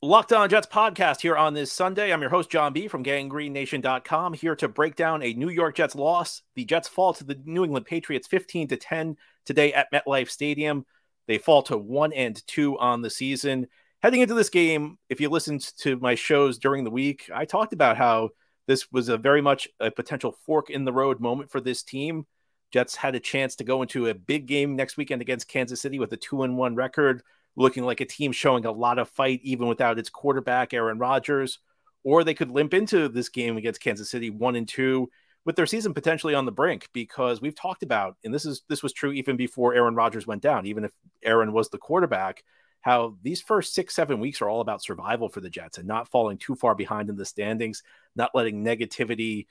Locked On Jets podcast here on this Sunday. I'm your host, John B. from gangreennation.com, here to break down a New York Jets loss. The Jets fall to the New England Patriots 15 to 10 today at MetLife Stadium. They fall to one and two on the season. Heading into this game, if you listened to my shows during the week, I talked about how this was a very much a potential fork in the road moment for this team. Jets had a chance to go into a big game next weekend against Kansas City with a two and one record looking like a team showing a lot of fight even without its quarterback Aaron Rodgers, or they could limp into this game against Kansas City one and two with their season potentially on the brink because we've talked about and this is this was true even before Aaron Rodgers went down even if Aaron was the quarterback how these first 6 7 weeks are all about survival for the Jets and not falling too far behind in the standings not letting negativity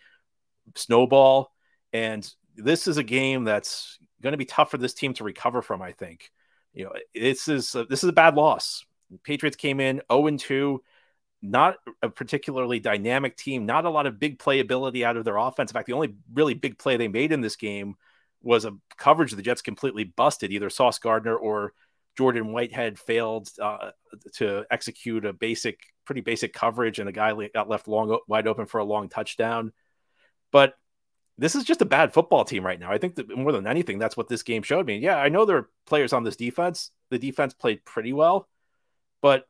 snowball. And this is a game that's going to be tough for this team to recover from I think you know, this is a, this is a bad loss. Patriots came in 0 2, not a particularly dynamic team, not a lot of big playability out of their offense. In fact, the only really big play they made in this game was a coverage the Jets completely busted. Either Sauce Gardner or Jordan Whitehead failed uh, to execute a basic, pretty basic coverage, and the guy got left long wide open for a long touchdown. But this is just a bad football team right now. I think that more than anything, that's what this game showed me. Yeah, I know there are players on this defense. The defense played pretty well, but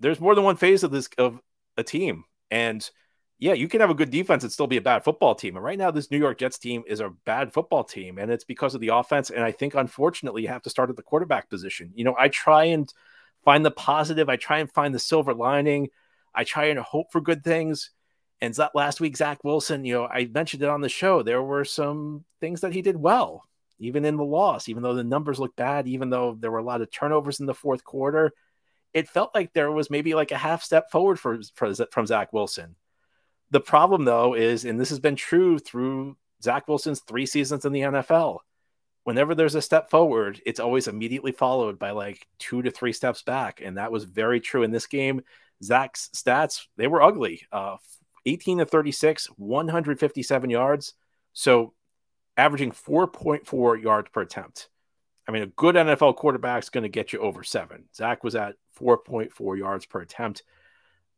there's more than one phase of this of a team. And yeah, you can have a good defense and still be a bad football team. And right now, this New York Jets team is a bad football team, and it's because of the offense. And I think unfortunately, you have to start at the quarterback position. You know, I try and find the positive. I try and find the silver lining. I try and hope for good things and last week, Zach Wilson, you know, I mentioned it on the show. There were some things that he did well, even in the loss, even though the numbers looked bad, even though there were a lot of turnovers in the fourth quarter. It felt like there was maybe like a half step forward for, for from Zach Wilson. The problem, though, is, and this has been true through Zach Wilson's three seasons in the NFL, whenever there's a step forward, it's always immediately followed by like two to three steps back. And that was very true in this game. Zach's stats, they were ugly. Uh, 18 to 36, 157 yards. So averaging 4.4 yards per attempt. I mean, a good NFL quarterback is going to get you over seven. Zach was at 4.4 yards per attempt.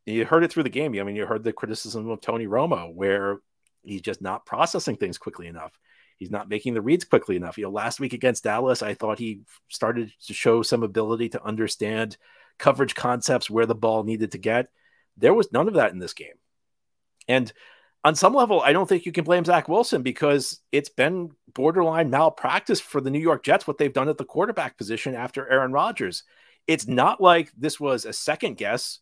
You heard it through the game. I mean, you heard the criticism of Tony Romo, where he's just not processing things quickly enough. He's not making the reads quickly enough. You know, last week against Dallas, I thought he started to show some ability to understand coverage concepts, where the ball needed to get. There was none of that in this game. And on some level, I don't think you can blame Zach Wilson because it's been borderline malpractice for the New York Jets what they've done at the quarterback position after Aaron Rodgers. It's not like this was a second guess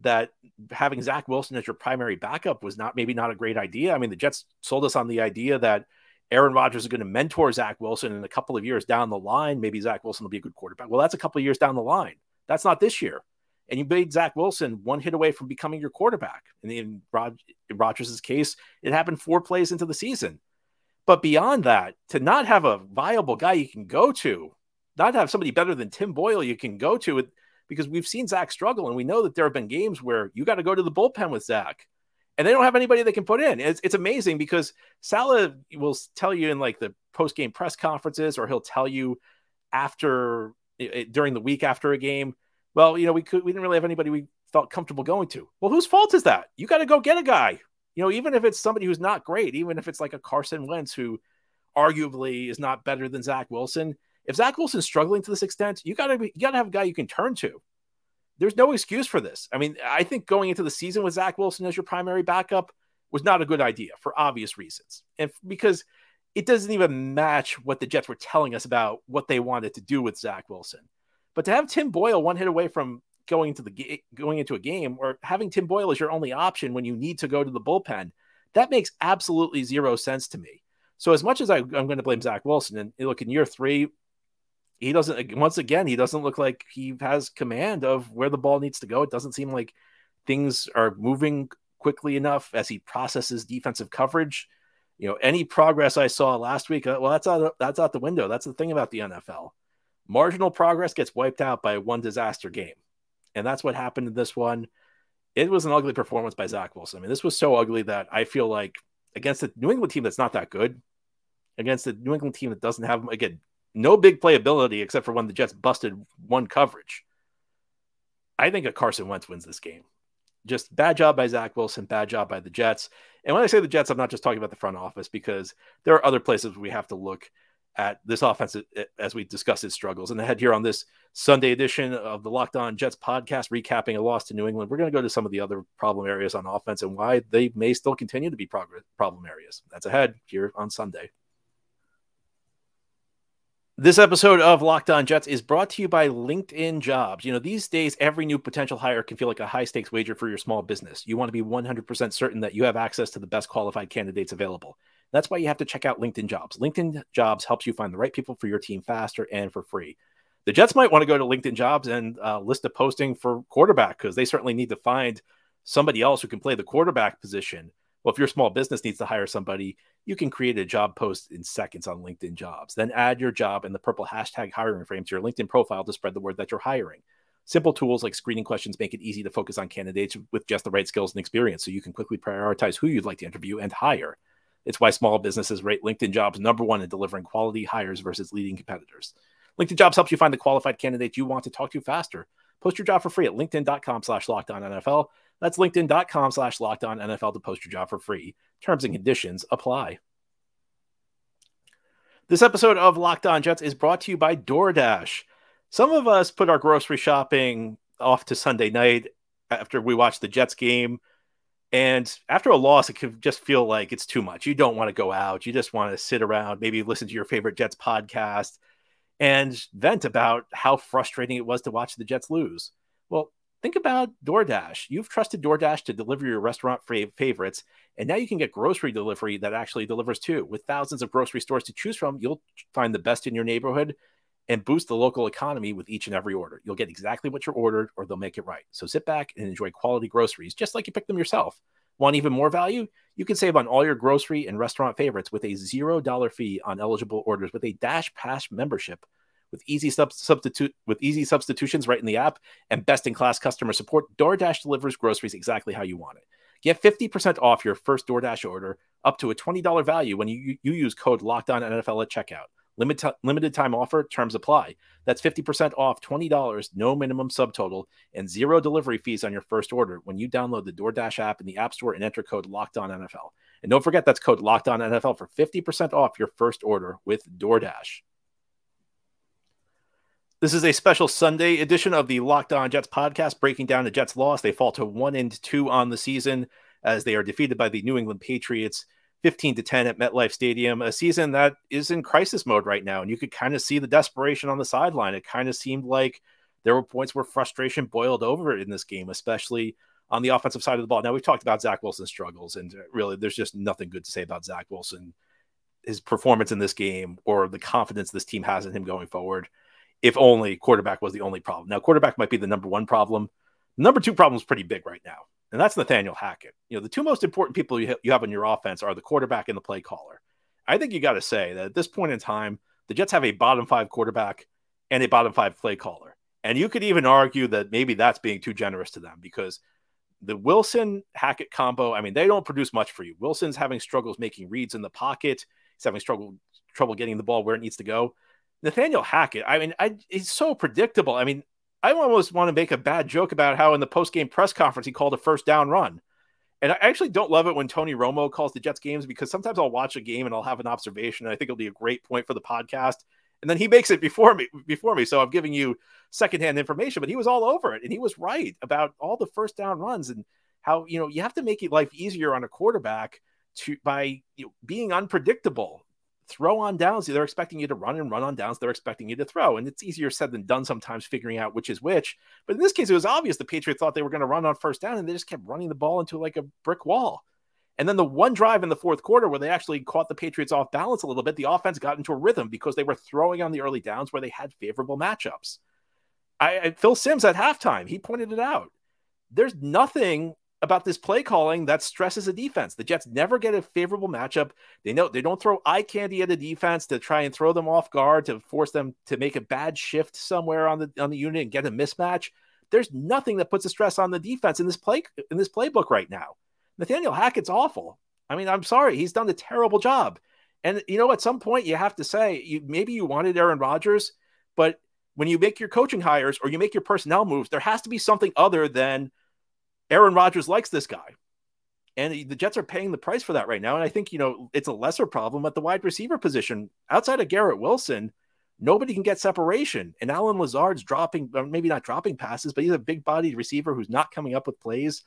that having Zach Wilson as your primary backup was not maybe not a great idea. I mean, the Jets sold us on the idea that Aaron Rodgers is going to mentor Zach Wilson in a couple of years down the line. Maybe Zach Wilson will be a good quarterback. Well, that's a couple of years down the line. That's not this year and you made Zach Wilson one hit away from becoming your quarterback. And in Rod- Rodgers' case, it happened four plays into the season. But beyond that, to not have a viable guy you can go to, not have somebody better than Tim Boyle you can go to, because we've seen Zach struggle, and we know that there have been games where you got to go to the bullpen with Zach, and they don't have anybody they can put in. It's, it's amazing because Salah will tell you in like the post game press conferences, or he'll tell you after during the week after a game well, you know, we could we didn't really have anybody we felt comfortable going to. Well, whose fault is that? You got to go get a guy. You know, even if it's somebody who's not great, even if it's like a Carson Wentz who arguably is not better than Zach Wilson. If Zach Wilson's struggling to this extent, you gotta be, you gotta have a guy you can turn to. There's no excuse for this. I mean, I think going into the season with Zach Wilson as your primary backup was not a good idea for obvious reasons, and because it doesn't even match what the Jets were telling us about what they wanted to do with Zach Wilson. But to have Tim Boyle one hit away from going into the ga- going into a game or having Tim Boyle as your only option when you need to go to the bullpen, that makes absolutely zero sense to me. So as much as I, am going to blame Zach Wilson, and look in year three, he doesn't. Once again, he doesn't look like he has command of where the ball needs to go. It doesn't seem like things are moving quickly enough as he processes defensive coverage. You know, any progress I saw last week, uh, well, that's out. That's out the window. That's the thing about the NFL marginal progress gets wiped out by one disaster game. And that's what happened in this one. It was an ugly performance by Zach Wilson. I mean, this was so ugly that I feel like against the New England team that's not that good, against the New England team that doesn't have, again, no big playability except for when the Jets busted one coverage. I think a Carson Wentz wins this game. Just bad job by Zach Wilson, bad job by the Jets. And when I say the Jets, I'm not just talking about the front office because there are other places we have to look at this offense as we discuss its struggles. And ahead here on this Sunday edition of the Locked On Jets podcast, recapping a loss to New England, we're going to go to some of the other problem areas on offense and why they may still continue to be problem areas. That's ahead here on Sunday. This episode of Locked On Jets is brought to you by LinkedIn Jobs. You know, these days, every new potential hire can feel like a high stakes wager for your small business. You want to be 100% certain that you have access to the best qualified candidates available. That's why you have to check out LinkedIn Jobs. LinkedIn Jobs helps you find the right people for your team faster and for free. The Jets might want to go to LinkedIn Jobs and uh, list a posting for quarterback because they certainly need to find somebody else who can play the quarterback position. Well, if your small business needs to hire somebody, you can create a job post in seconds on LinkedIn Jobs. Then add your job and the purple hashtag hiring frame to your LinkedIn profile to spread the word that you're hiring. Simple tools like screening questions make it easy to focus on candidates with just the right skills and experience so you can quickly prioritize who you'd like to interview and hire. It's why small businesses rate LinkedIn jobs number one in delivering quality hires versus leading competitors. LinkedIn jobs helps you find the qualified candidates you want to talk to faster. Post your job for free at LinkedIn.com slash Locked On NFL. That's LinkedIn.com slash Locked On NFL to post your job for free. Terms and conditions apply. This episode of Locked On Jets is brought to you by DoorDash. Some of us put our grocery shopping off to Sunday night after we watch the Jets game and after a loss, it could just feel like it's too much. You don't want to go out. You just want to sit around, maybe listen to your favorite Jets podcast and vent about how frustrating it was to watch the Jets lose. Well, think about DoorDash. You've trusted DoorDash to deliver your restaurant favorites, and now you can get grocery delivery that actually delivers too. With thousands of grocery stores to choose from, you'll find the best in your neighborhood and boost the local economy with each and every order. You'll get exactly what you ordered, or they'll make it right. So sit back and enjoy quality groceries, just like you pick them yourself. Want even more value? You can save on all your grocery and restaurant favorites with a $0 fee on eligible orders with a Dash Pass membership. With easy sub- substitute with easy substitutions right in the app and best-in-class customer support, DoorDash delivers groceries exactly how you want it. Get 50% off your first DoorDash order up to a $20 value when you, you use code LOCKEDONNFL at checkout. Limit limited time offer, terms apply. That's 50% off $20, no minimum subtotal, and zero delivery fees on your first order when you download the DoorDash app in the App Store and enter code Locked On NFL. And don't forget that's code Locked On NFL for 50% off your first order with DoorDash. This is a special Sunday edition of the Locked On Jets podcast, breaking down the Jets' loss. They fall to one and two on the season as they are defeated by the New England Patriots 15 to 10 at MetLife Stadium, a season that is in crisis mode right now. And you could kind of see the desperation on the sideline. It kind of seemed like there were points where frustration boiled over in this game, especially on the offensive side of the ball. Now, we've talked about Zach Wilson's struggles, and uh, really, there's just nothing good to say about Zach Wilson, his performance in this game, or the confidence this team has in him going forward. If only quarterback was the only problem. Now, quarterback might be the number one problem. number two problem is pretty big right now and that's Nathaniel Hackett. You know, the two most important people you, ha- you have on your offense are the quarterback and the play caller. I think you got to say that at this point in time, the Jets have a bottom five quarterback and a bottom five play caller. And you could even argue that maybe that's being too generous to them because the Wilson Hackett combo, I mean, they don't produce much for you. Wilson's having struggles making reads in the pocket. He's having struggle trouble getting the ball where it needs to go. Nathaniel Hackett, I mean, I, he's so predictable. I mean, I almost want to make a bad joke about how in the post game press conference he called a first down run. And I actually don't love it when Tony Romo calls the Jets games because sometimes I'll watch a game and I'll have an observation and I think it'll be a great point for the podcast. And then he makes it before me before me. So I'm giving you secondhand information, but he was all over it and he was right about all the first down runs and how you know you have to make life easier on a quarterback to by you know, being unpredictable throw on downs. They're expecting you to run and run on downs. They're expecting you to throw. And it's easier said than done sometimes figuring out which is which. But in this case, it was obvious the Patriots thought they were going to run on first down and they just kept running the ball into like a brick wall. And then the one drive in the fourth quarter where they actually caught the Patriots off balance a little bit, the offense got into a rhythm because they were throwing on the early downs where they had favorable matchups. I, I Phil Simms at halftime, he pointed it out. There's nothing about this play calling that stresses a defense. The Jets never get a favorable matchup. They know they don't throw eye candy at the defense to try and throw them off guard to force them to make a bad shift somewhere on the on the unit and get a mismatch. There's nothing that puts a stress on the defense in this play in this playbook right now. Nathaniel Hackett's awful. I mean, I'm sorry, he's done a terrible job. And you know, at some point you have to say, you maybe you wanted Aaron Rodgers, but when you make your coaching hires or you make your personnel moves, there has to be something other than Aaron Rodgers likes this guy. And the Jets are paying the price for that right now. And I think, you know, it's a lesser problem at the wide receiver position. Outside of Garrett Wilson, nobody can get separation. And Allen Lazard's dropping, maybe not dropping passes, but he's a big bodied receiver who's not coming up with plays.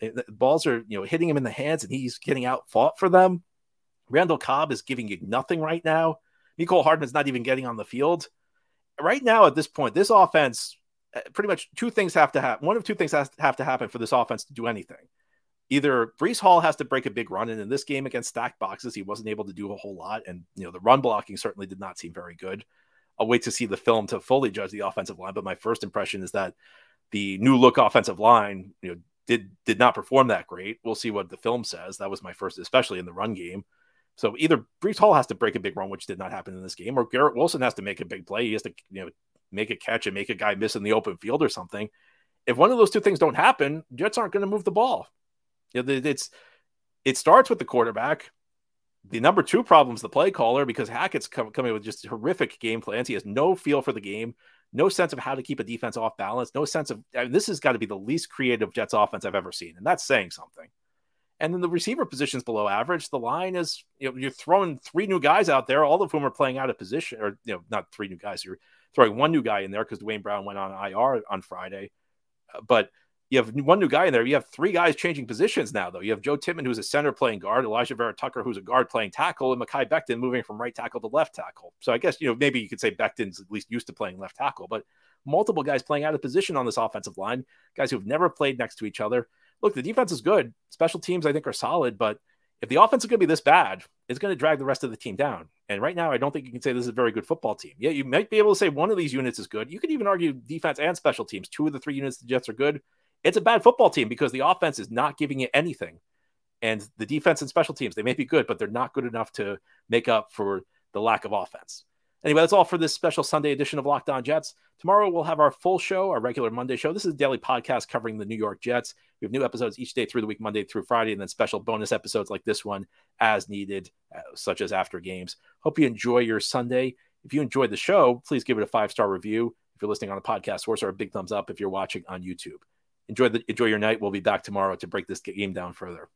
Eh, the balls are, you know, hitting him in the hands and he's getting out fought for them. Randall Cobb is giving you nothing right now. Mecole Hardman's not even getting on the field. Right now, at this point, this offense, Uh, pretty much two things have to happen. One of two things has to have to happen for this offense to do anything either Breece Hall has to break a big run, and in this game against stacked boxes, he wasn't able to do a whole lot, and you know the run blocking certainly did not seem very good. I'll wait to see the film to fully judge the offensive line, but my first impression is that the new look offensive line, you know, did did not perform that great. We'll see what the film says. That was my first, especially in the run game. So either Breece Hall has to break a big run, which did not happen in this game, or Garrett Wilson has to make a big play. He has to, you know, make a catch and make a guy miss in the open field or something. If one of those two things don't happen, Jets aren't going to move the ball. You know, it's it starts with the quarterback. The number two problem is the play caller because Hackett's come, coming with just horrific game plans. He has no feel for the game, no sense of how to keep a defense off balance, no sense of I mean, this has got to be the least creative Jets offense I've ever seen, and that's saying something. And then the receiver position's below average. The line is, you know, you're throwing three new guys out there, all of whom are playing out of position, or you know, not three new guys. You're throwing one new guy in there because Duane Brown went on IR on Friday, uh, but you have one new guy in there. You have three guys changing positions now, though. You have Joe Tippmann, who's a center playing guard, Alijah Vera-Tucker, who's a guard playing tackle, and Mekhi Becton moving from right tackle to left tackle. So I guess, you know, maybe you could say Becton's at least used to playing left tackle, but multiple guys playing out of position on this offensive line, guys who've never played next to each other. Look, the defense is good. Special teams, I think, are solid, but if the offense is going to be this bad, it's going to drag the rest of the team down. And right now, I don't think you can say this is a very good football team. Yeah, you might be able to say one of these units is good. You could even argue defense and special teams. Two of the three units the Jets are good it's a bad football team because the offense is not giving you anything. And the defense and special teams, they may be good, but they're not good enough to make up for the lack of offense. Anyway, that's all for this special Sunday edition of Locked On Jets. Tomorrow we'll have our full show, our regular Monday show. This is a daily podcast covering the New York Jets. We have new episodes each day through the week, Monday through Friday, and then special bonus episodes like this one as needed, uh, such as after games. Hope you enjoy your Sunday. If you enjoyed the show, please give it a five star review. If you're listening on a podcast source, or a big thumbs up if you're watching on YouTube enjoy the enjoy your night. We'll be back tomorrow to break this game down further.